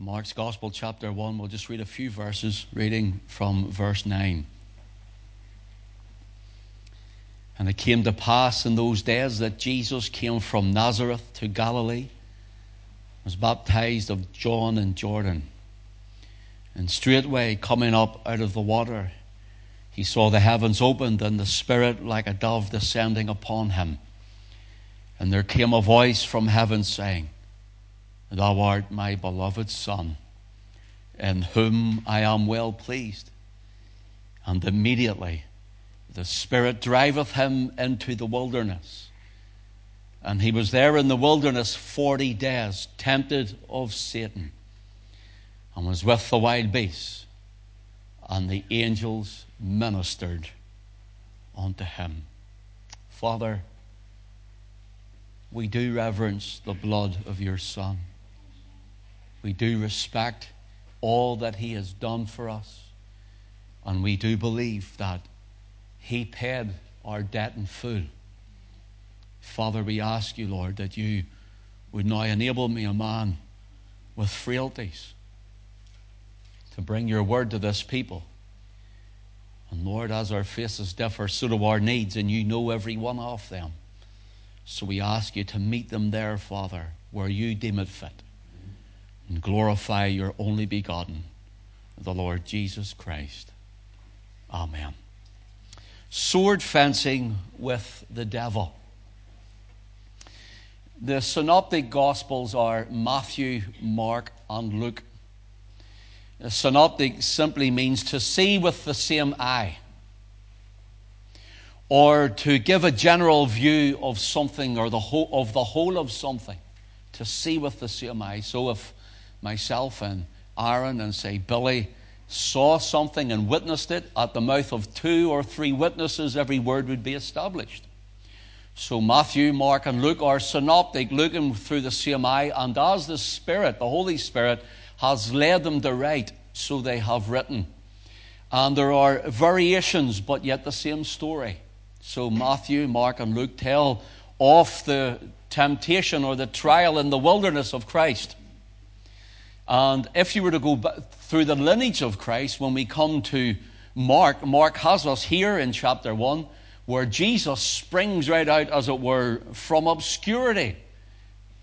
Mark's Gospel, chapter 1. We'll just read a few verses, reading from verse 9. And it came to pass in those days that Jesus came from Nazareth to Galilee, was baptized of John in Jordan. And straightway coming up out of the water, he saw the heavens opened and the Spirit like a dove descending upon him. And there came a voice from heaven saying, Thou art my beloved Son, in whom I am well pleased. And immediately the Spirit driveth him into the wilderness. And he was there in the wilderness forty days, tempted of Satan, and was with the wild beasts, and the angels ministered unto him. Father, we do reverence the blood of your Son. We do respect all that He has done for us. And we do believe that He paid our debt in full. Father, we ask you, Lord, that you would now enable me, a man with frailties, to bring your word to this people. And Lord, as our faces differ, so do our needs, and you know every one of them. So we ask you to meet them there, Father, where you deem it fit and glorify your only begotten, the Lord Jesus Christ. Amen. Sword fencing with the devil. The synoptic gospels are Matthew, Mark, and Luke. Synoptic simply means to see with the same eye, or to give a general view of something or the whole, of the whole of something, to see with the same eye. So if myself and Aaron and say Billy saw something and witnessed it, at the mouth of two or three witnesses, every word would be established. So Matthew, Mark, and Luke are synoptic, looking through the same eye, and as the Spirit, the Holy Spirit, has led them to write, so they have written. And there are variations, but yet the same story. So Matthew, Mark, and Luke tell of the temptation or the trial in the wilderness of Christ. And if you were to go through the lineage of Christ, when we come to Mark, Mark has us here in chapter 1, where Jesus springs right out, as it were, from obscurity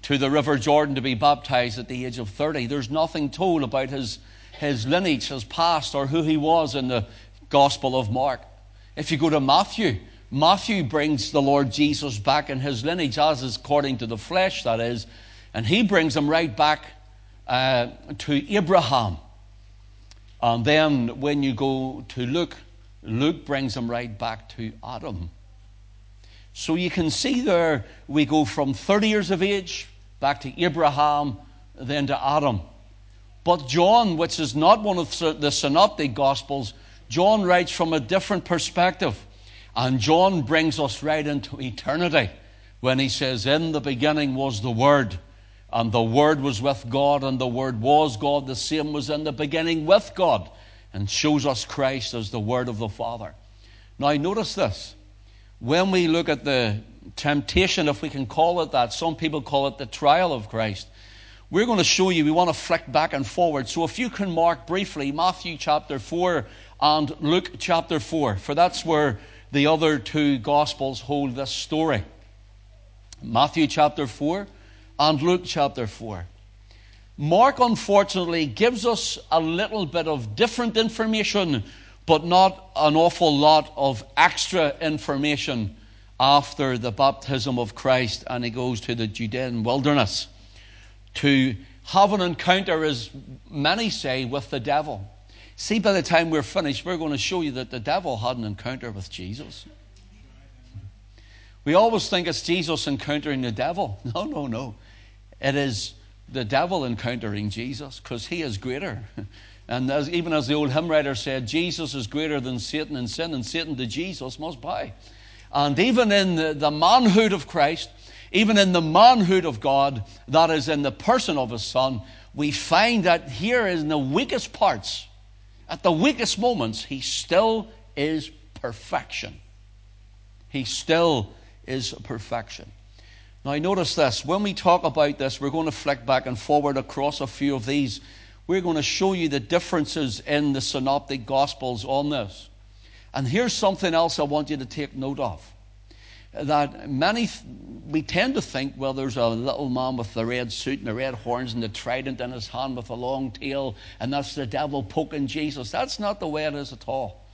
to the River Jordan to be baptized at the age of 30. There's nothing told about his, his lineage, his past, or who he was in the Gospel of Mark. If you go to Matthew, Matthew brings the Lord Jesus back in his lineage, as is according to the flesh, that is, and he brings him right back uh, to Abraham. And then when you go to Luke, Luke brings him right back to Adam. So you can see there we go from 30 years of age back to Abraham, then to Adam. But John, which is not one of the synoptic gospels, John writes from a different perspective. And John brings us right into eternity when he says, In the beginning was the Word, and the Word was with God, and the Word was God. The same was in the beginning with God, and shows us Christ as the Word of the Father. Now, notice this. When we look at the temptation, if we can call it that, some people call it the trial of Christ. We're going to show you, we want to flick back and forward. So if you can mark briefly Matthew chapter 4 and Luke chapter 4, for that's where the other two Gospels hold this story. Matthew chapter 4 and Luke chapter 4. Mark, unfortunately, gives us a little bit of different information, but not an awful lot of extra information after the baptism of Christ and he goes to the Judean wilderness to have an encounter, as many say, with the devil. See, by the time we're finished, we're going to show you that the devil had an encounter with Jesus. We always think it's Jesus encountering the devil. No, no, no. It is the devil encountering Jesus because he is greater. And as, even as the old hymn writer said, Jesus is greater than Satan and sin, and Satan to Jesus must bow. And even in the, the manhood of Christ, even in the manhood of God, that is in the person of His Son, we find that here in the weakest parts, at the weakest moments, He still is perfection. He still is perfection. Now, notice this. When we talk about this, we're going to flick back and forward across a few of these. We're going to show you the differences in the synoptic gospels on this. And here's something else I want you to take note of. That many, we tend to think, well, there's a little man with the red suit and the red horns and the trident in his hand with a long tail, and that's the devil poking Jesus. That's not the way it is at all.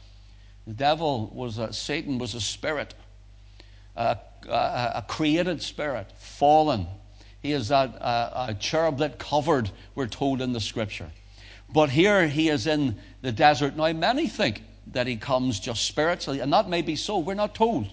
The devil was a, Satan was a spirit, a, a, created spirit, fallen, he is a, a, a cherublet covered, we're told in the scripture. But here he is in the desert. Now, many think that he comes just spiritually, and that may be so. We're not told.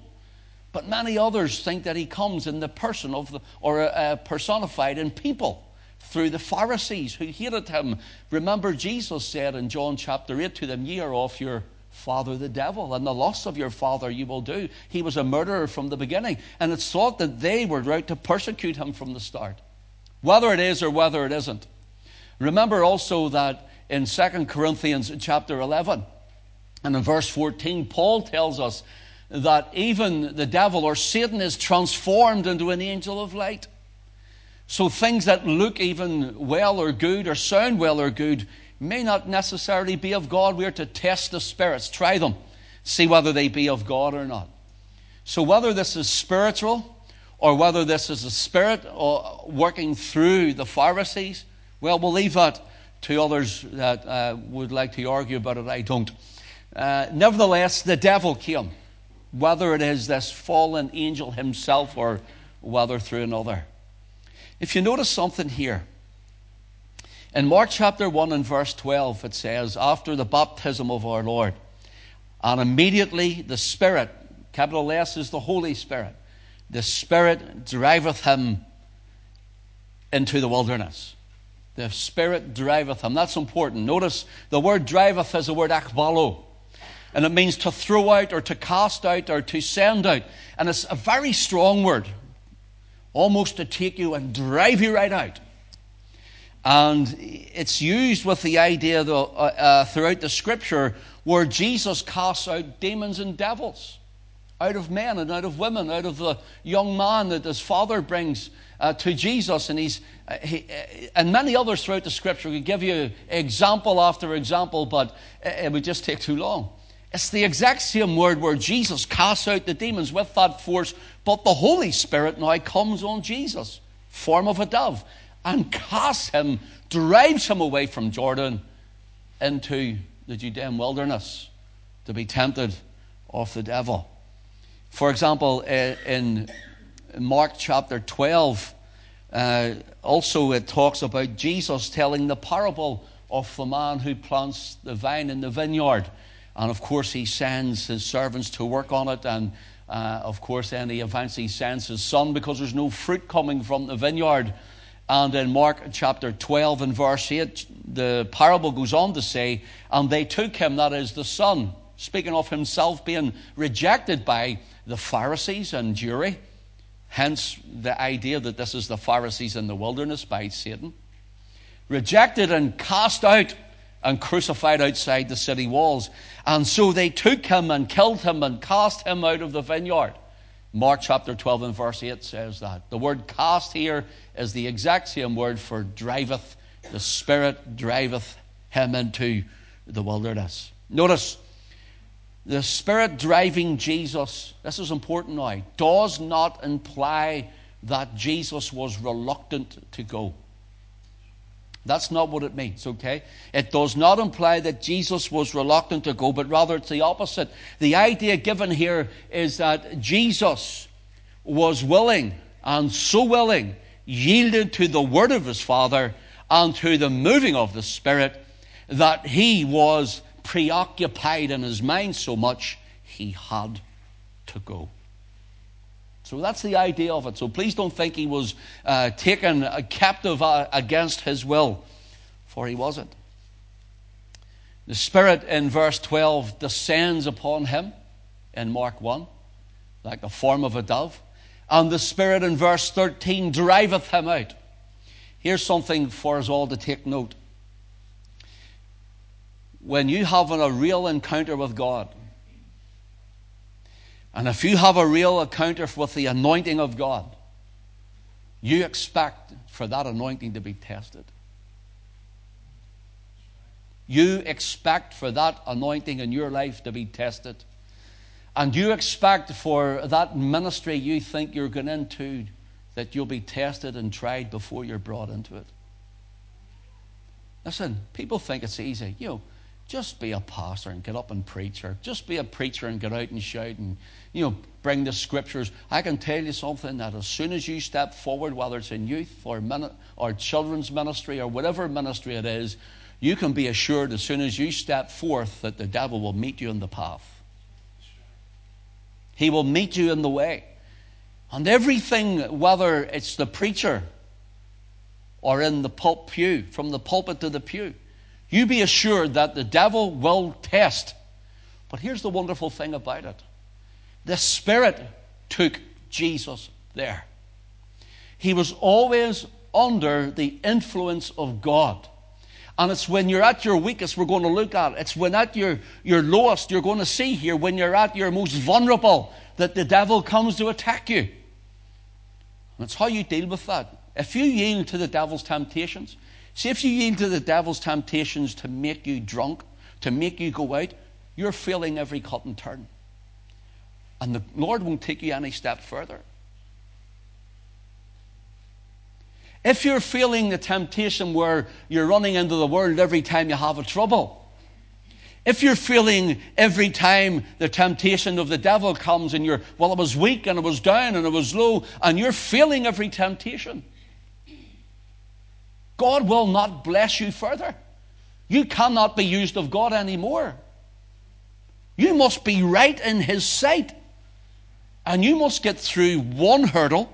But many others think that he comes in the person of the, or uh, personified in people through the Pharisees who hated him. Remember, Jesus said in John chapter 8 to them, Ye are off your father the devil, and the loss of your father you will do. He was a murderer from the beginning, and it's thought that they were right to persecute him from the start, whether it is or whether it isn't. Remember also that in 2 Corinthians chapter 11 and in verse 14, Paul tells us that even the devil or Satan is transformed into an angel of light. So things that look even well or good or sound well or good may not necessarily be of God. We are to test the spirits, try them, see whether they be of God or not. So, whether this is spiritual or whether this is a spirit uh, working through the Pharisees, well, we'll leave that to others that uh, would like to argue about it. I don't. Uh, nevertheless, the devil came, whether it is this fallen angel himself or whether through another. If you notice something here, in Mark chapter 1 and verse 12, it says, After the baptism of our Lord, and immediately the Spirit, capital S is the Holy Spirit, the Spirit driveth him into the wilderness. The Spirit driveth him. That's important. Notice the word driveth is the word ekbalo. And it means to throw out or to cast out or to send out. And it's a very strong word, almost to take you and drive you right out. And it's used with the idea uh, uh, throughout the scripture where Jesus casts out demons and devils out of men and out of women, out of the young man that his father brings uh, to Jesus. And, he's, uh, he, uh, and many others throughout the scripture. We could give you example after example, but it would just take too long. It's the exact same word where Jesus casts out the demons with that force, but the Holy Spirit now comes on Jesus, form of a dove and casts him, drives him away from Jordan into the Judean wilderness to be tempted of the devil. For example, in Mark chapter 12, uh, also it talks about Jesus telling the parable of the man who plants the vine in the vineyard. And of course, he sends his servants to work on it. And uh, of course, then he eventually sends his son because there's no fruit coming from the vineyard. And in Mark chapter 12 and verse 8, the parable goes on to say, And they took him, that is the Son, speaking of himself being rejected by the Pharisees and Jewry. Hence the idea that this is the Pharisees in the wilderness by Satan. Rejected and cast out and crucified outside the city walls. And so they took him and killed him and cast him out of the vineyard. Mark chapter 12 and verse 8 says that. The word cast here is the exact same word for driveth. The Spirit driveth him into the wilderness. Notice, the Spirit driving Jesus, this is important now, does not imply that Jesus was reluctant to go. That's not what it means, okay? It does not imply that Jesus was reluctant to go, but rather it's the opposite. The idea given here is that Jesus was willing, and so willing, yielded to the word of his Father and to the moving of the Spirit, that he was preoccupied in his mind so much he had to go. So that's the idea of it. So please don't think he was uh, taken captive uh, against his will, for he wasn't. The Spirit in verse 12 descends upon him in Mark 1, like the form of a dove. And the Spirit in verse 13 driveth him out. Here's something for us all to take note. When you have a real encounter with God, and if you have a real encounter with the anointing of God, you expect for that anointing to be tested. you expect for that anointing in your life to be tested. And you expect for that ministry you think you're going into that you'll be tested and tried before you're brought into it. Listen, people think it's easy. You know, just be a pastor and get up and preach, or just be a preacher and get out and shout and, you know, bring the scriptures. I can tell you something that as soon as you step forward, whether it's in youth or, min- or children's ministry or whatever ministry it is, you can be assured as soon as you step forth that the devil will meet you in the path. He will meet you in the way. And everything, whether it's the preacher or in the pulp pew, from the pulpit to the pew, you be assured that the devil will test. But here's the wonderful thing about it the Spirit took Jesus there. He was always under the influence of God. And it's when you're at your weakest, we're going to look at. It. It's when at your, your lowest, you're going to see here, when you're at your most vulnerable, that the devil comes to attack you. And it's how you deal with that. If you yield to the devil's temptations, see if you yield to the devil's temptations to make you drunk, to make you go out, you're failing every cut and turn. And the Lord won't take you any step further. If you're feeling the temptation where you're running into the world every time you have a trouble, if you're feeling every time the temptation of the devil comes and you're, well, it was weak and it was down and it was low, and you're feeling every temptation, God will not bless you further. You cannot be used of God anymore. You must be right in His sight. And you must get through one hurdle,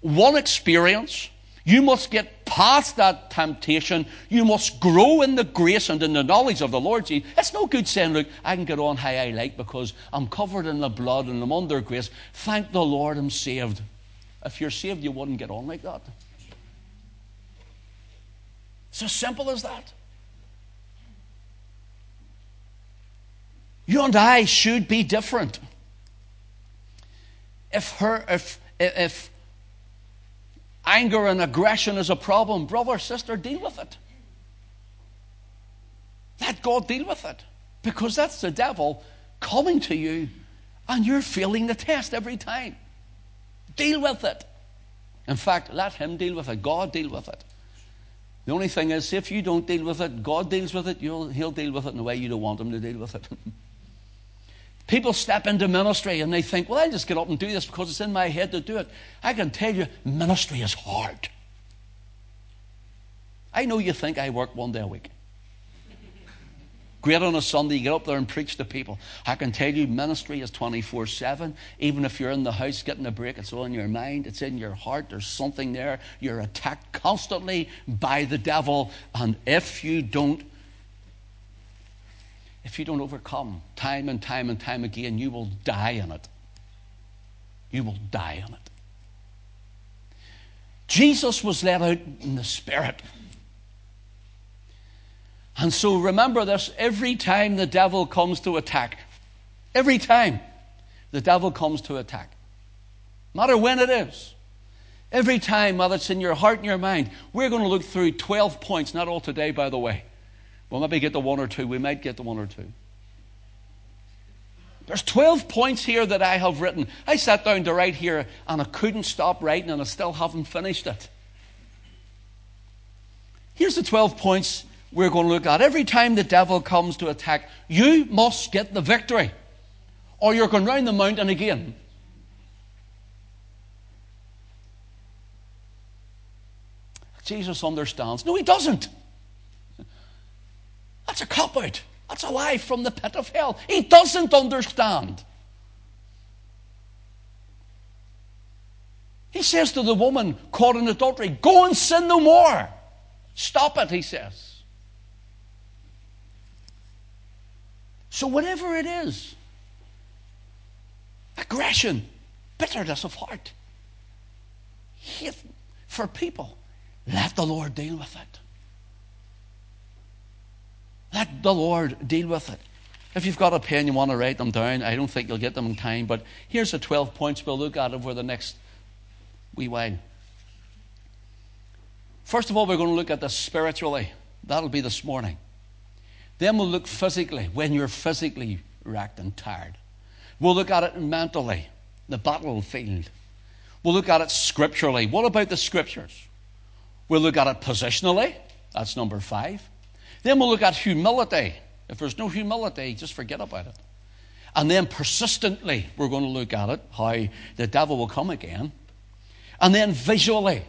one experience, you must get past that temptation. You must grow in the grace and in the knowledge of the Lord Jesus. It's no good saying, Look, I can get on how I like because I'm covered in the blood and I'm under grace. Thank the Lord I'm saved. If you're saved, you wouldn't get on like that. It's as simple as that. You and I should be different. If her, if, if anger and aggression is a problem, brother, sister, deal with it. Let God deal with it. Because that's the devil coming to you and you're failing the test every time. Deal with it. In fact, let him deal with it. God deal with it. The only thing is, if you don't deal with it, God deals with it, he'll deal with it in the way you don't want him to deal with it. People step into ministry and they think, well, I'll just get up and do this because it's in my head to do it. I can tell you, ministry is hard. I know you think I work one day a week. Great on a Sunday, get up there and preach to people. I can tell you, ministry is 24 7. Even if you're in the house getting a break, it's all in your mind, it's in your heart, there's something there. You're attacked constantly by the devil. And if you don't if you don't overcome time and time and time again, you will die in it. You will die in it. Jesus was let out in the Spirit. And so remember this every time the devil comes to attack, every time the devil comes to attack, no matter when it is, every time, whether it's in your heart and your mind, we're going to look through 12 points, not all today, by the way. We'll maybe get the one or two. We might get the one or two. There's 12 points here that I have written. I sat down to write here and I couldn't stop writing and I still haven't finished it. Here's the 12 points we're going to look at. Every time the devil comes to attack, you must get the victory or you're going round the mountain again. Jesus understands. No, he doesn't. That's a cop out. That's a lie from the pit of hell. He doesn't understand. He says to the woman caught in adultery, Go and sin no more. Stop it, he says. So, whatever it is aggression, bitterness of heart, hate for people let the Lord deal with it. Let the Lord deal with it. If you've got a pen, you want to write them down. I don't think you'll get them in time, but here's the 12 points we'll look at over the next wee while. First of all, we're going to look at this spiritually. That'll be this morning. Then we'll look physically, when you're physically wrecked and tired. We'll look at it mentally, the battlefield. We'll look at it scripturally. What about the scriptures? We'll look at it positionally. That's number five. Then we'll look at humility. If there's no humility, just forget about it. And then persistently, we're going to look at it, how the devil will come again. And then visually.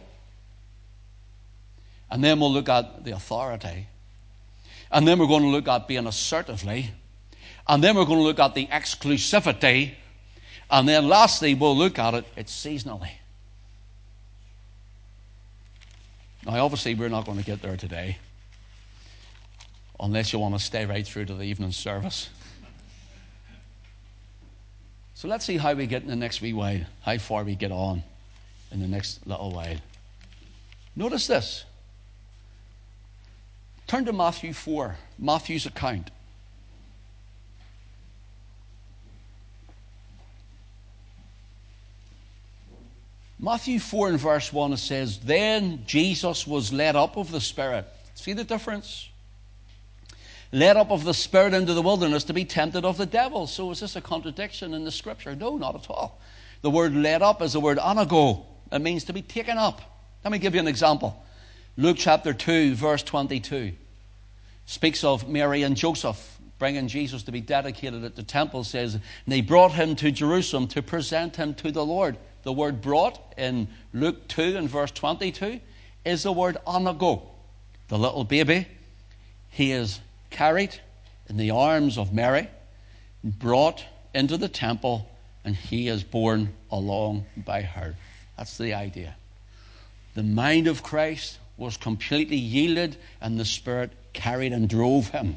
And then we'll look at the authority. And then we're going to look at being assertively. And then we're going to look at the exclusivity. And then lastly, we'll look at it, it's seasonally. Now, obviously, we're not going to get there today unless you want to stay right through to the evening service. So let's see how we get in the next wee while, how far we get on in the next little while. Notice this. Turn to Matthew 4, Matthew's account. Matthew 4 and verse 1 it says, Then Jesus was led up of the Spirit. See the difference? led up of the Spirit into the wilderness to be tempted of the devil. So is this a contradiction in the scripture? No, not at all. The word led up is the word anago. It means to be taken up. Let me give you an example. Luke chapter 2, verse 22 speaks of Mary and Joseph bringing Jesus to be dedicated at the temple, says, and they brought him to Jerusalem to present him to the Lord. The word brought in Luke 2 and verse 22 is the word anago. The go the little baby, he is carried in the arms of Mary, brought into the temple, and he is borne along by her. That's the idea. The mind of Christ was completely yielded, and the Spirit carried and drove him.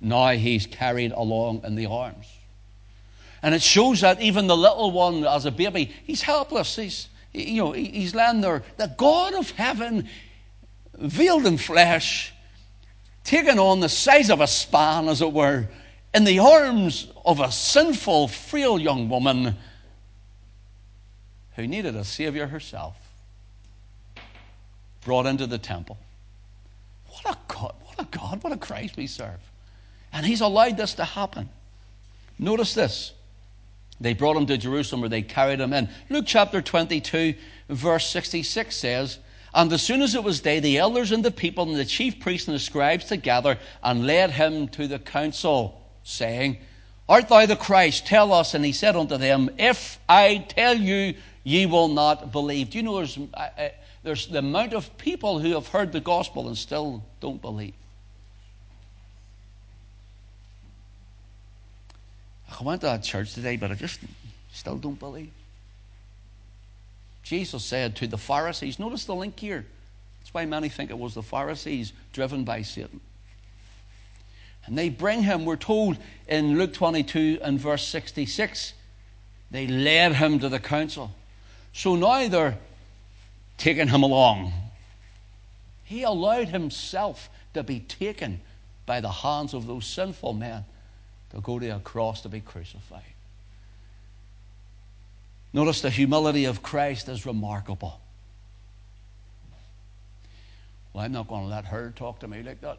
Now he's carried along in the arms. And it shows that even the little one, as a baby, he's helpless. He's, you know, he's laying there. The God of heaven, veiled in flesh, taken on the size of a span, as it were, in the arms of a sinful, frail young woman who needed a Savior herself, brought into the temple. What a God, what a God, what a Christ we serve. And He's allowed this to happen. Notice this. They brought him to Jerusalem where they carried him in. Luke chapter 22, verse 66 says, and as soon as it was day, the elders and the people and the chief priests and the scribes together and led him to the council, saying, Art thou the Christ? Tell us. And he said unto them, If I tell you, ye will not believe. Do you know there's, uh, uh, there's the amount of people who have heard the gospel and still don't believe? I went to that church today, but I just still don't believe. Jesus said to the Pharisees, notice the link here. That's why many think it was the Pharisees driven by Satan. And they bring him, we're told in Luke 22 and verse 66, they led him to the council. So now they're taking him along. He allowed himself to be taken by the hands of those sinful men to go to a cross to be crucified. Notice the humility of Christ is remarkable. Well, I'm not going to let her talk to me like that.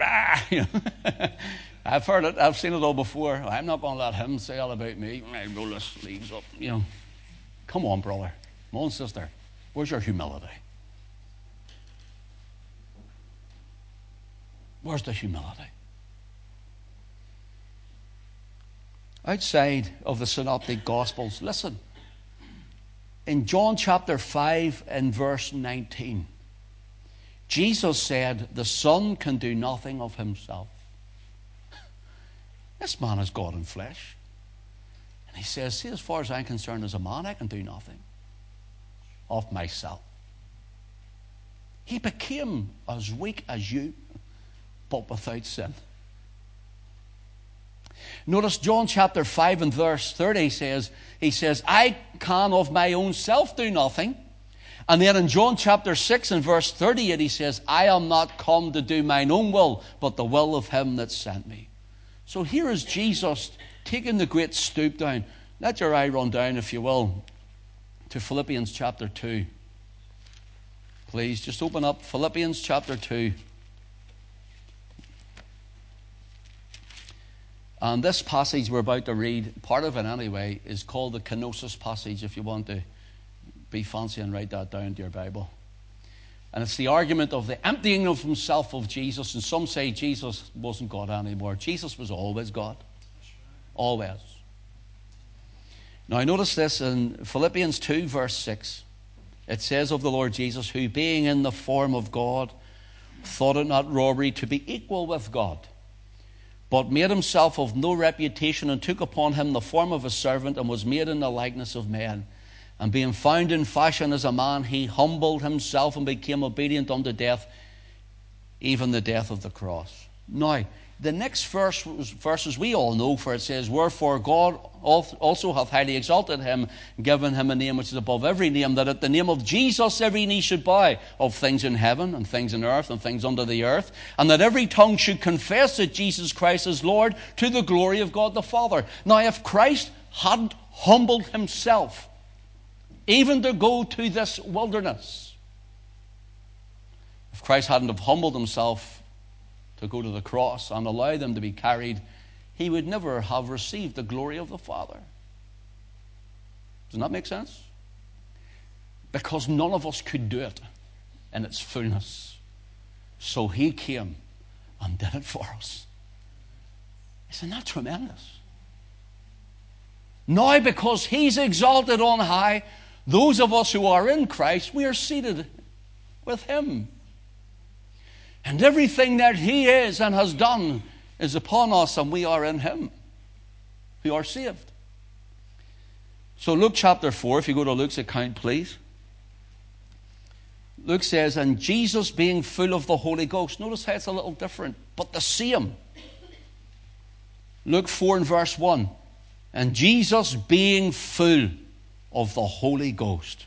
Ah, I've heard it, I've seen it all before. I'm not going to let him say all about me. I roll his sleeves up, you know. Come on, brother. Come on, sister. Where's your humility? Where's the humility? outside of the Synoptic Gospels. Listen, in John chapter 5 and verse 19, Jesus said, The Son can do nothing of himself. This man is God in flesh. And he says, See, as far as I'm concerned, as a man, I can do nothing of myself. He became as weak as you, but without sin. Notice John chapter 5 and verse 30 says, He says, I can of my own self do nothing. And then in John chapter 6 and verse 38, he says, I am not come to do mine own will, but the will of him that sent me. So here is Jesus taking the great stoop down. Let your eye run down, if you will, to Philippians chapter 2. please, just open up Philippians chapter 2. And this passage we're about to read, part of it anyway, is called the kenosis passage, if you want to be fancy and write that down to your Bible. And it's the argument of the emptying of himself of Jesus. And some say Jesus wasn't God anymore. Jesus was always God. Always. Now, notice this in Philippians 2, verse 6. It says of the Lord Jesus, who being in the form of God, thought it not robbery to be equal with God, but made himself of no reputation, and took upon him the form of a servant, and was made in the likeness of men. And being found in fashion as a man, he humbled himself and became obedient unto death, even the death of the cross. Now, the next verse, verses we all know, for it says, Wherefore God also hath highly exalted him, given him a name which is above every name, that at the name of Jesus every knee should bow, of things in heaven, and things in earth, and things under the earth, and that every tongue should confess that Jesus Christ is Lord, to the glory of God the Father. Now, if Christ hadn't humbled himself, even to go to this wilderness, if Christ hadn't have humbled himself to go to the cross and allow them to be carried, he would never have received the glory of the Father. Does that make sense? Because none of us could do it in its fullness. So he came and did it for us. Isn't that tremendous? Now, because he's exalted on high, those of us who are in Christ, we are seated with him and everything that He is and has done is upon us, and we are in Him. We are saved. So, Luke chapter 4, if you go to Luke's account, please. Luke says, And Jesus being full of the Holy Ghost. Notice how it's a little different, but the same. Luke 4 and verse 1. And Jesus being full of the Holy Ghost.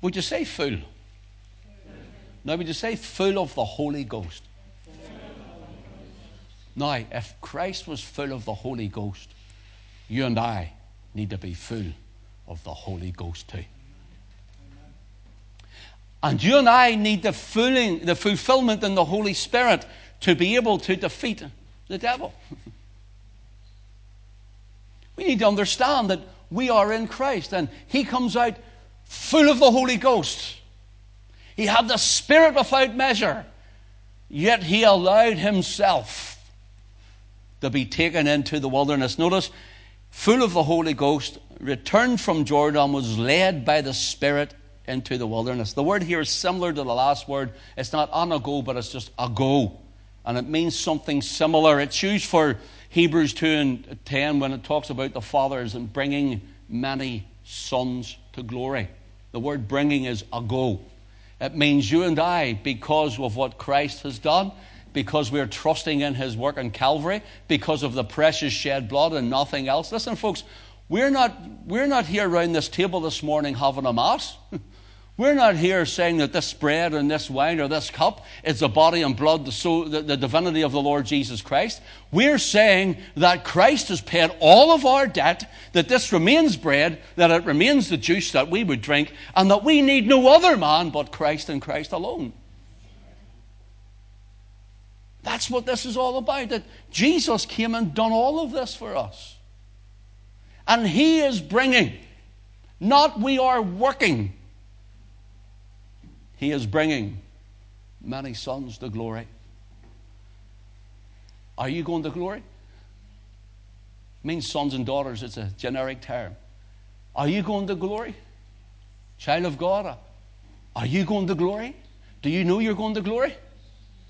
Would you say full? Now, would you say full of the Holy Ghost? Now, if Christ was full of the Holy Ghost, you and I need to be full of the Holy Ghost too. And you and I need the, fulfilling, the fulfillment in the Holy Spirit to be able to defeat the devil. we need to understand that we are in Christ and He comes out full of the Holy Ghost. He had the Spirit without measure, yet he allowed himself to be taken into the wilderness. Notice, full of the Holy Ghost, returned from Jordan, was led by the Spirit into the wilderness. The word here is similar to the last word. It's not anago, but it's just ago. And it means something similar. It's used for Hebrews 2 and 10 when it talks about the fathers and bringing many sons to glory. The word bringing is ago. It means you and I, because of what Christ has done, because we're trusting in his work on Calvary, because of the precious shed blood and nothing else. Listen, folks, we're not, we're not here around this table this morning having a mass. We're not here saying that this bread and this wine or this cup is the body and blood, the, soul, the, the, divinity of the Lord Jesus Christ. We're saying that Christ has paid all of our debt, that this remains bread, that it remains the juice that we would drink, and that we need no other man but Christ and Christ alone. That's what this is all about, that Jesus came and done all of this for us. And He is bringing, not we are working he is bringing many sons to glory. Are you going to glory? It means sons and daughters, it's a generic term. Are you going to glory? Child of God, are you going to glory? Do you know you're going to glory?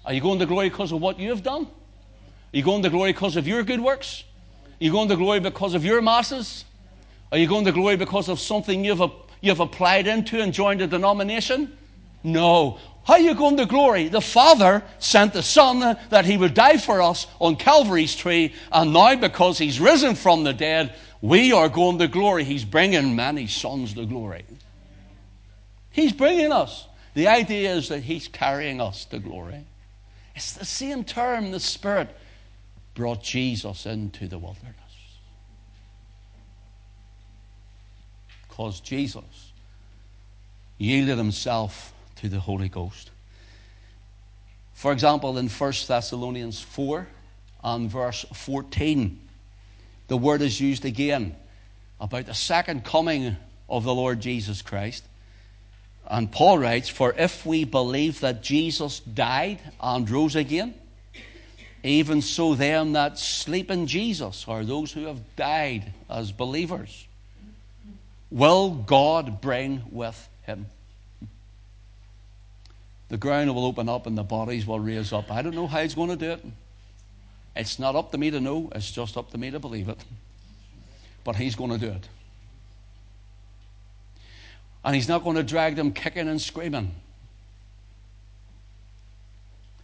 Are you going to glory because of what you have done? Are you going to glory because of your good works? Are you going to glory because of your masses? Are you going to glory because of something you've, you've applied into and joined a denomination? No. How are you going to glory? The Father sent the Son that He would die for us on Calvary's tree, and now because He's risen from the dead, we are going to glory. He's bringing many sons to glory. He's bringing us. The idea is that He's carrying us to glory. It's the same term the Spirit brought Jesus into the wilderness. Because Jesus yielded himself to the Holy Ghost. For example, in 1 Thessalonians 4 and verse 14, the word is used again about the second coming of the Lord Jesus Christ. And Paul writes, For if we believe that Jesus died and rose again, even so them that sleep in Jesus, or those who have died as believers, will God bring with him. The ground will open up and the bodies will raise up. I don't know how he's going to do it. It's not up to me to know, it's just up to me to believe it. But he's going to do it. And he's not going to drag them kicking and screaming.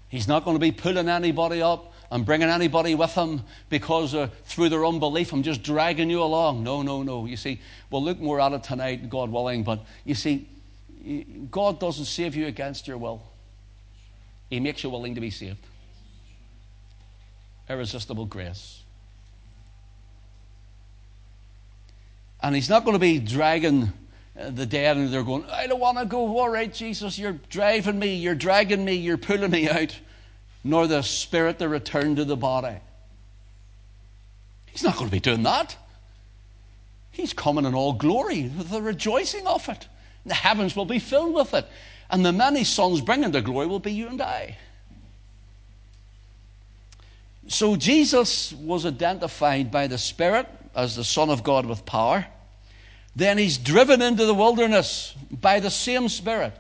He's not going to be pulling anybody up and bringing anybody with him because uh, through their unbelief, I'm just dragging you along. No, no, no. You see, we'll look more at it tonight, God willing. But you see, God doesn't save you against your will, He makes you willing to be saved. Irresistible grace. And He's not going to be dragging uh, the dead and they're going, I don't want to go. All right, Jesus, you're driving me, you're dragging me, you're pulling me out. Nor the spirit to return to the body. He's not going to be doing that. He's coming in all glory, the rejoicing of it. The heavens will be filled with it. And the many sons bringing the glory will be you and I. So Jesus was identified by the Spirit as the Son of God with power. Then he's driven into the wilderness by the same Spirit.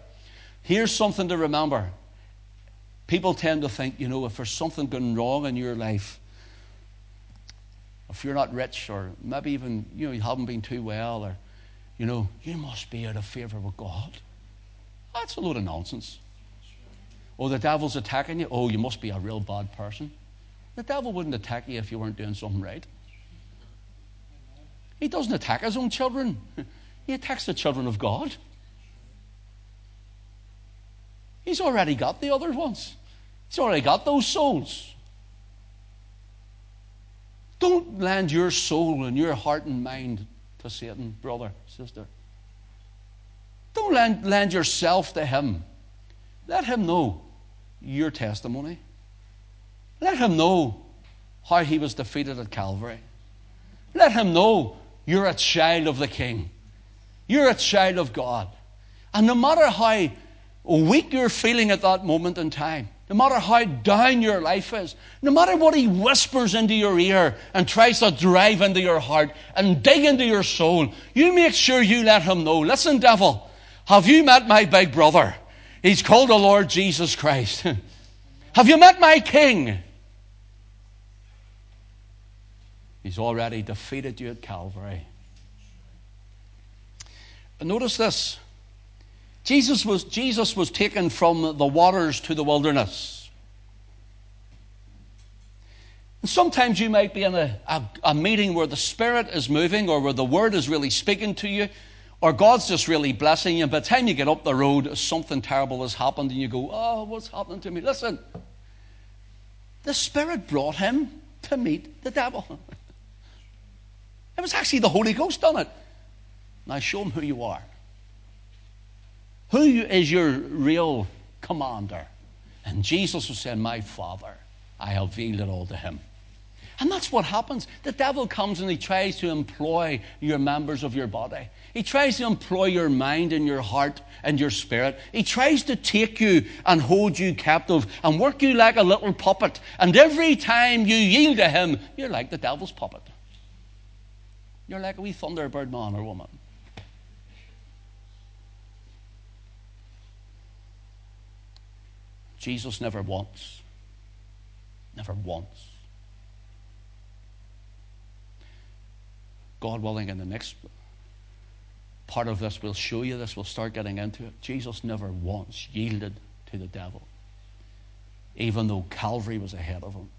Here's something to remember. People tend to think, you know, if there's something going wrong in your life, if you're not rich, or maybe even, you know, you haven't been too well, or, you know, you must be out of favor with God. That's a load of nonsense. Oh, the devil's attacking you. Oh, you must be a real bad person. The devil wouldn't attack you if you weren't doing something right. He doesn't attack his own children, he attacks the children of God. He's already got the other ones, he's already got those souls. Don't lend your soul and your heart and mind to Satan, brother, sister. Don't lend, lend yourself to him. Let him know your testimony. Let him know how he was defeated at Calvary. Let him know you're a child of the King. You're a child of God. And no matter how weak you're feeling at that moment in time, no matter how down your life is, no matter what he whispers into your ear and tries to drive into your heart and dig into your soul, you make sure you let him know. Listen, devil, have you met my big brother? He's called the Lord Jesus Christ. have you met my king? He's already defeated you at Calvary. Notice this. Jesus was, Jesus was taken from the waters to the wilderness. And sometimes you might be in a, a, a, meeting where the Spirit is moving or where the Word is really speaking to you or God's just really blessing you. And by the time you get up the road, something terrible has happened and you go, Oh, what's happening to me? Listen, the Spirit brought him to meet the devil. it was actually the Holy Ghost done it. Now show him who you are. Who is your real commander? And Jesus was saying, My Father, I have yielded all to him. And that's what happens. The devil comes and he tries to employ your members of your body. He tries to employ your mind and your heart and your spirit. He tries to take you and hold you captive and work you like a little puppet. And every time you yield to him, you're like the devil's puppet. You're like a wee thunderbird man or woman. Jesus never once, never once. God willing, in the next part of this, we'll show you this, we'll start getting into it. Jesus never once yielded to the devil, even though Calvary was ahead of him.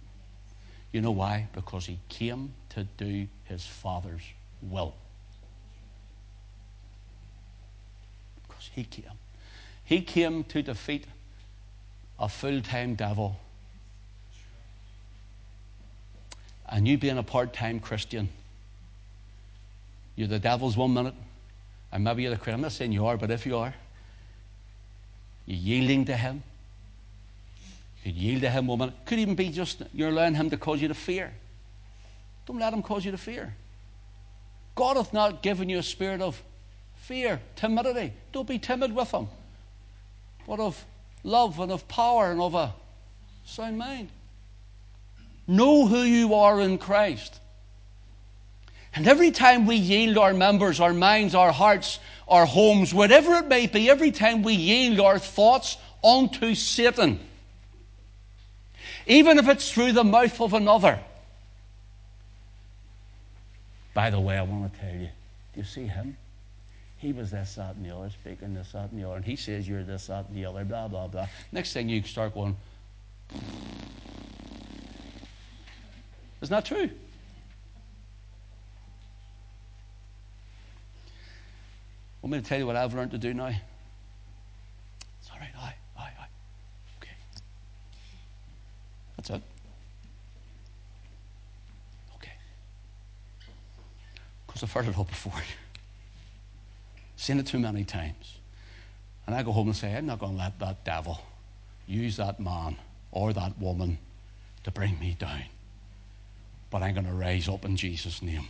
You know why? Because he came to do his Father's will. Because he came. He came to defeat a full time devil. And you being a part time Christian, you're the devil's one minute, and maybe you're the Christian. I'm not saying you are, but if you are, you're yielding to Him. You yield to Him, woman. Could even be just you're allowing Him to cause you to fear. Don't let Him cause you to fear. God hath not given you a spirit of fear, timidity. Don't be timid with Him, but of love and of power and of a sound mind. Know who you are in Christ. And every time we yield our members, our minds, our hearts, our homes, whatever it may be, every time we yield our thoughts unto Satan, even if it's through the mouth of another. By the way, I want to tell you, do you see him? He was this, that, and the other, speaking this, that, and the other, and he says you're this, that, and the other, blah, blah, blah. Next thing you start going, isn't that true? Want me to tell you what I've learned to do now? It's all right. Aye, aye, aye. Okay. That's it. Okay. Because I've heard it all before. Seen it too many times. And I go home and say, I'm not going to let that devil use that man or that woman to bring me down. But I'm going to rise up in Jesus' name.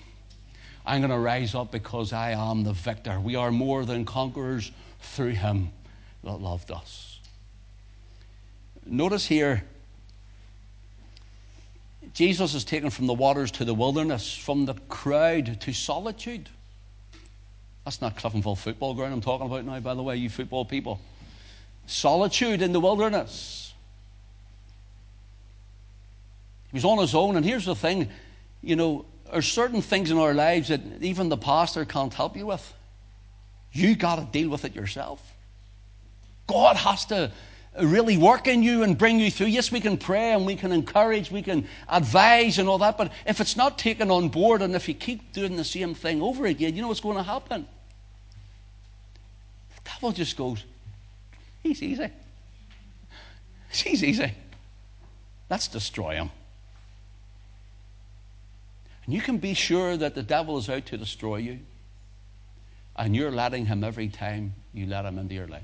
I'm going to rise up because I am the victor. We are more than conquerors through him that loved us. Notice here, Jesus is taken from the waters to the wilderness, from the crowd to solitude. That's not Cliftonville football ground I'm talking about now, by the way, you football people. Solitude in the wilderness. He was on his own, and here's the thing you know, there are certain things in our lives that even the pastor can't help you with. You got to deal with it yourself. God has to really work in you and bring you through. Yes, we can pray and we can encourage, we can advise and all that, but if it's not taken on board and if you keep doing the same thing over again, you know what's going to happen? Devil just goes, he's easy. He's easy. Let's destroy him. And you can be sure that the devil is out to destroy you. And you're letting him every time you let him into your life.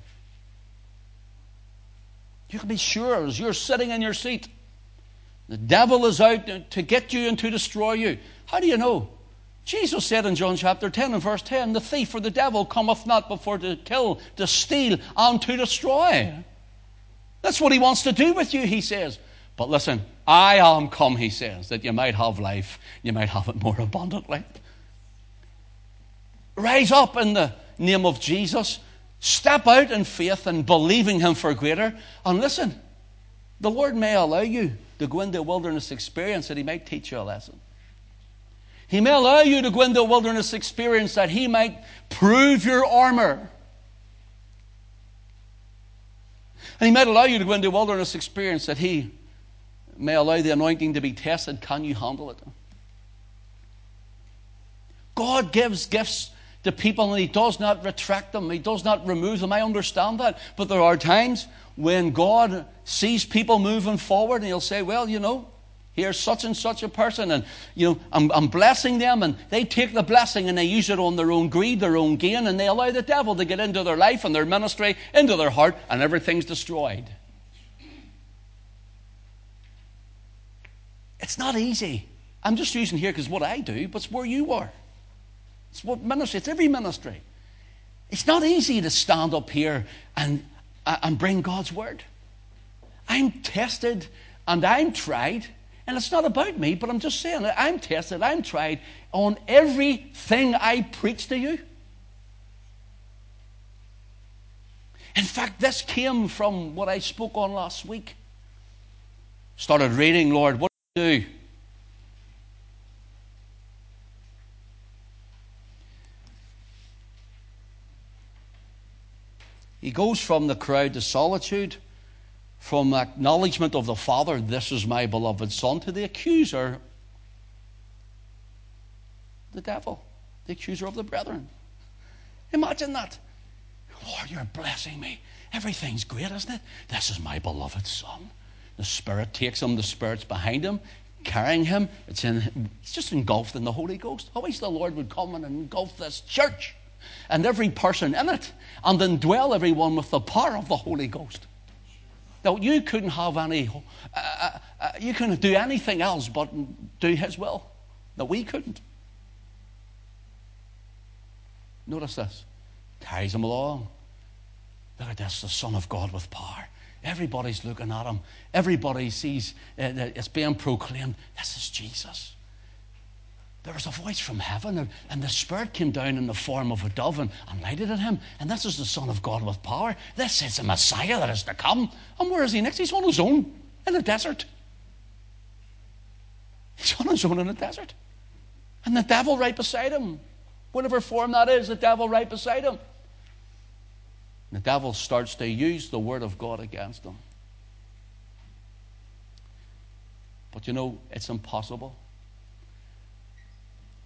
You can be sure as you're sitting in your seat, the devil is out to get you and to destroy you. How do you know? Jesus said in John chapter 10 and verse 10, the thief or the devil cometh not before to kill, to steal, and to destroy. That's what he wants to do with you, he says. But listen, I am come, he says, that you might have life, you might have it more abundantly. Rise up in the name of Jesus. Step out in faith and believing him for greater. And listen, the Lord may allow you to go into a wilderness experience that he might teach you a lesson. He may allow you to go into a wilderness experience that he might prove your armor. And he might allow you to go into a wilderness experience that he may allow the anointing to be tested. Can you handle it? God gives gifts to people and He does not retract them, He does not remove them. I understand that. But there are times when God sees people moving forward and He'll say, Well, you know, here's such and such a person, and you know, I'm, I'm blessing them, and they take the blessing and they use it on their own greed, their own gain, and they allow the devil to get into their life and their ministry, into their heart, and everything's destroyed. It's not easy. I'm just using here because what I do, but it's where you are. It's what ministry, it's every ministry. It's not easy to stand up here and, and bring God's word. I'm tested and I'm tried, and it's not about me, but I'm just saying I'm tested, I'm tried on everything I preach to you. In fact, this came from what I spoke on last week. Started reading, Lord, what do you do. He goes from the crowd to solitude, from acknowledgement of the Father, this is my beloved Son, to the accuser, the devil, the accuser of the brethren. Imagine that. Lord, you're blessing me. Everything's great, isn't it? This is my beloved Son. The Spirit takes him, the Spirit's behind him, carrying him. It's in, it's just engulfed in the Holy Ghost. I wish the Lord would come and engulf this church and every person in it, and indwell everyone with the power of the Holy Ghost. Now, you couldn't have any, uh, uh, uh, you couldn't do anything else but do His will. That we couldn't. Notice this. Carries him along. Look at this, the Son of God with power. Everybody's looking at him. Everybody sees uh, it's being proclaimed. This is Jesus. There was a voice from heaven, and the Spirit came down in the form of a dove and, and lighted at him. And this is the Son of God with power. This is the Messiah that is to come. And where is he next? He's on his own in the desert. He's on his own in the desert. And the devil right beside him. Whatever form that is, the devil right beside him. And the devil starts to use the word of God against him. But you know, it's impossible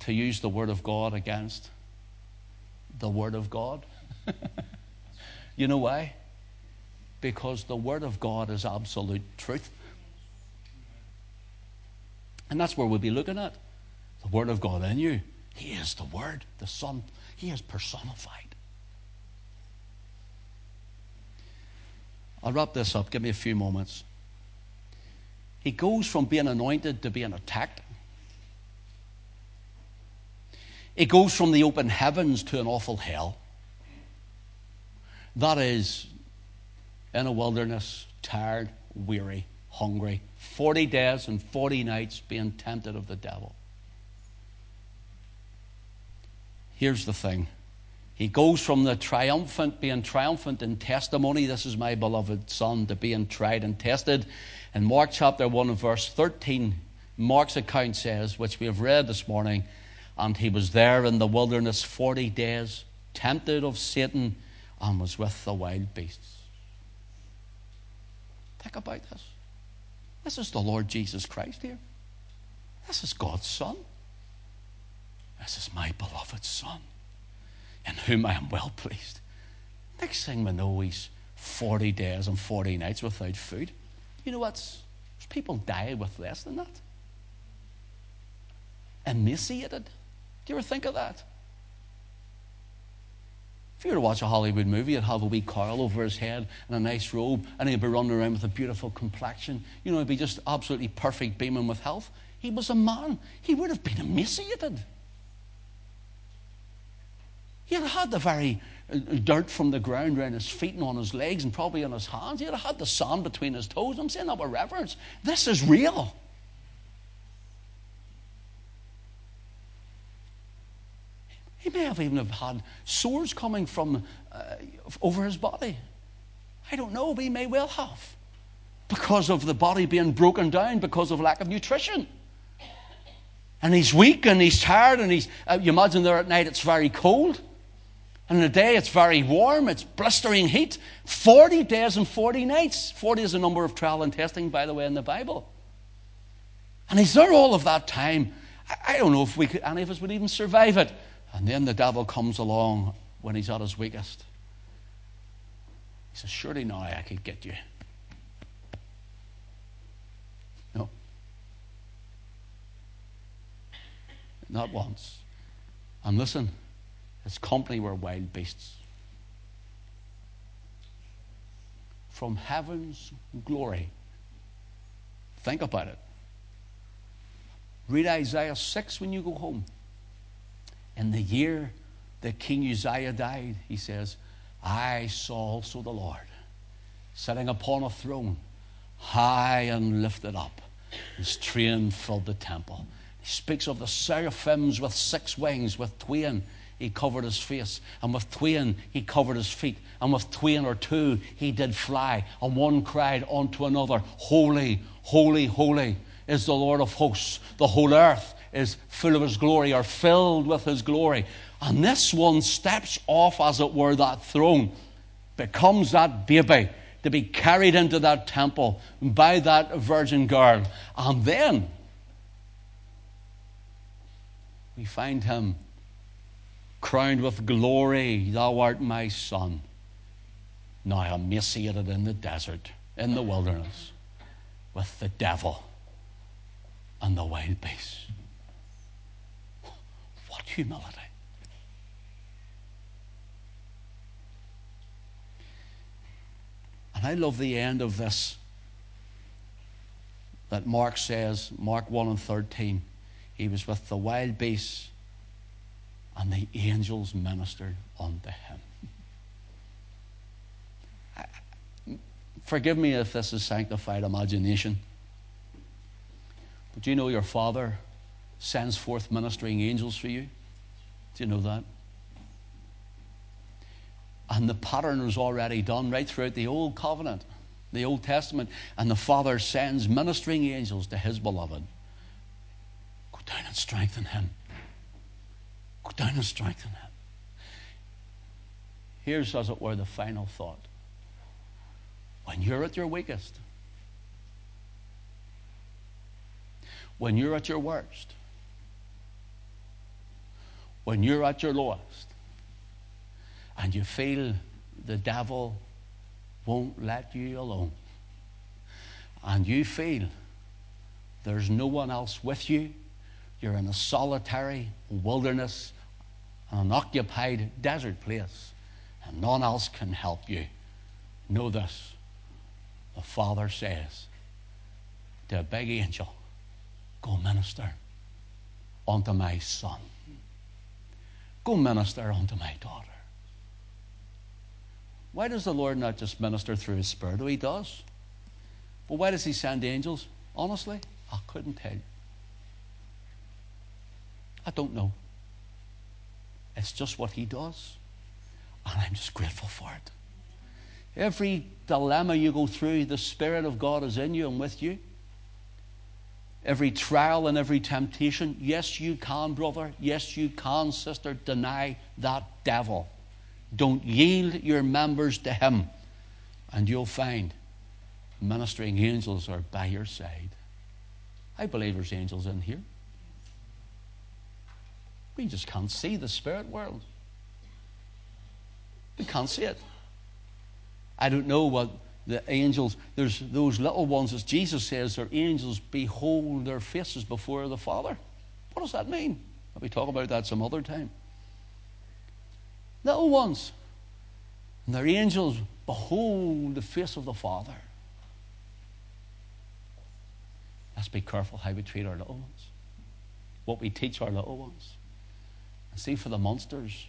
to use the Word of God against the Word of God. you know why? Because the Word of God is absolute truth. And that's where we'll be looking at. The Word of God in you. He is the Word, the Son. He is personified. I'll wrap this up. Give me a few moments. He goes from being anointed to being attacked. It goes from the open heavens to an awful hell. That is, in a wilderness, tired, weary, hungry, 40 days and 40 nights being tempted of the devil. Here's the thing. He goes from the triumphant, being triumphant in testimony, this is my beloved Son, to being tried and tested. In Mark chapter 1 and verse 13, Mark's account says, which we have read this morning, and he was there in the wilderness 40 days, tempted of Satan, and was with the wild beasts. Think about this. This is the Lord Jesus Christ here. This is God's Son. This is my beloved Son, in whom I am well pleased. Next thing we know, he's 40 days and 40 nights without food. You know what? People die with less than that. Emaciated. Do you ever think of that? If you were to watch a Hollywood movie, you'd have a wee coil over his head and a nice robe, and he'd be running around with a beautiful complexion. You know, he'd be just absolutely perfect, beaming with health. He was a man. He would have been emaciated. He had had the very uh, dirt from the ground around his feet and on his legs and probably on his hands. He had had the sand between his toes. I'm saying that with reverence. This is real. He may have even have had sores coming from uh, over his body. I don't know, but he may well have. Because of the body being broken down because of lack of nutrition. And he's weak and he's tired and he's, uh, you imagine there at night it's very cold. And in the day it's very warm, it's blistering heat. 40 days and 40 nights. 40 is a number of trial and testing, by the way, in the Bible. And he's there all of that time. I, I don't know if we could, any of us would even survive it. And then the devil comes along when he's at his weakest. He says, Surely now I could get you. No. Not once. And listen, his company were wild beasts. From heaven's glory. Think about it. Read Isaiah 6 when you go home. In the year that King Uzziah died, he says, I saw also the Lord sitting upon a throne, high and lifted up. His train filled the temple. He speaks of the seraphims with six wings, with twain he covered his face, and with twain he covered his feet, and with twain or two he did fly, and one cried unto another, Holy, holy, holy is the Lord of hosts. The whole earth is full of his glory or filled with his glory. And this one steps off, as it were, that throne, becomes that baby to be carried into that temple by that virgin girl. And then we find him crowned with glory. Thou art my son. Now emaciated in the desert, in the wilderness, with the devil and the wild beasts humility. And I love the end of this that Mark says, Mark 1 and 13, he was with the wild beasts, and the angels ministered unto him. Forgive me if this is sanctified imagination, but you know your Father sends forth ministering angels for you. Do you know that? And the pattern was already done right throughout the Old Covenant, the Old Testament. And the Father sends ministering angels to His beloved. Go down and strengthen Him. Go down and strengthen Him. Here's, as it were, the final thought. When you're at your weakest, when you're at your worst, when you're at your lowest, and you feel the devil won't let you alone, and you feel there's no one else with you, you're in a solitary wilderness, an occupied desert place, and none else can help you. Know this the Father says to a big angel, Go minister unto my son. Go minister unto my daughter. Why does the Lord not just minister through His Spirit? Oh, He does. But why does He send angels? Honestly, I couldn't tell you. I don't know. It's just what He does. And I'm just grateful for it. Every dilemma you go through, the Spirit of God is in you and with you. Every trial and every temptation, yes, you can, brother. Yes, you can, sister, deny that devil. Don't yield your members to him, and you'll find ministering angels are by your side. I believe there's angels in here. We just can't see the spirit world. We can't see it. I don't know what the angels, there's those little ones, as Jesus says, they're angels, behold their faces before the Father. What does that mean? we talk about that some other time. Little ones. And they're angels, behold the face of the Father. Let's be careful how we treat our little ones, what we teach our little ones. And see, for the monsters,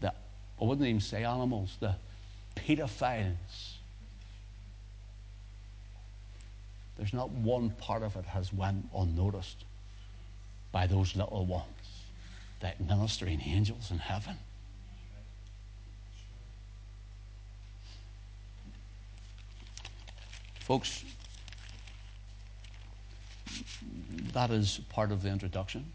the, I wouldn't even say animals, the pedophiles. There's not one part of it has went unnoticed by those little ones, that ministering angels in heaven. Folks, that is part of the introduction.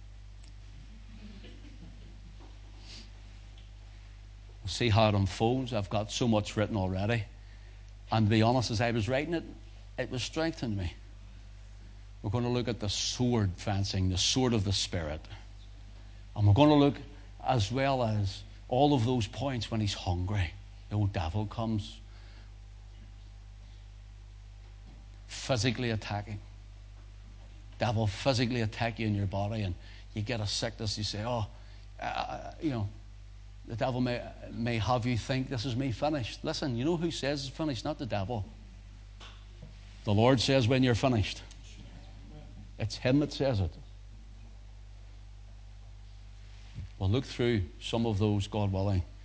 We'll see how it unfolds. I've got so much written already. And to be honest, as I was writing it, it was strengthening me. We're going to look at the sword fencing, the sword of the Spirit. And we're going to look as well as all of those points when he's hungry. The old devil comes physically attacking. Devil physically attack you in your body, and you get a sickness. You say, "Oh, uh, you know, the devil may, may have you think this is me finished. Listen, you know who says it's finished? Not the devil. The Lord says when you're finished. It's Him that says it. We'll look through some of those, God willing.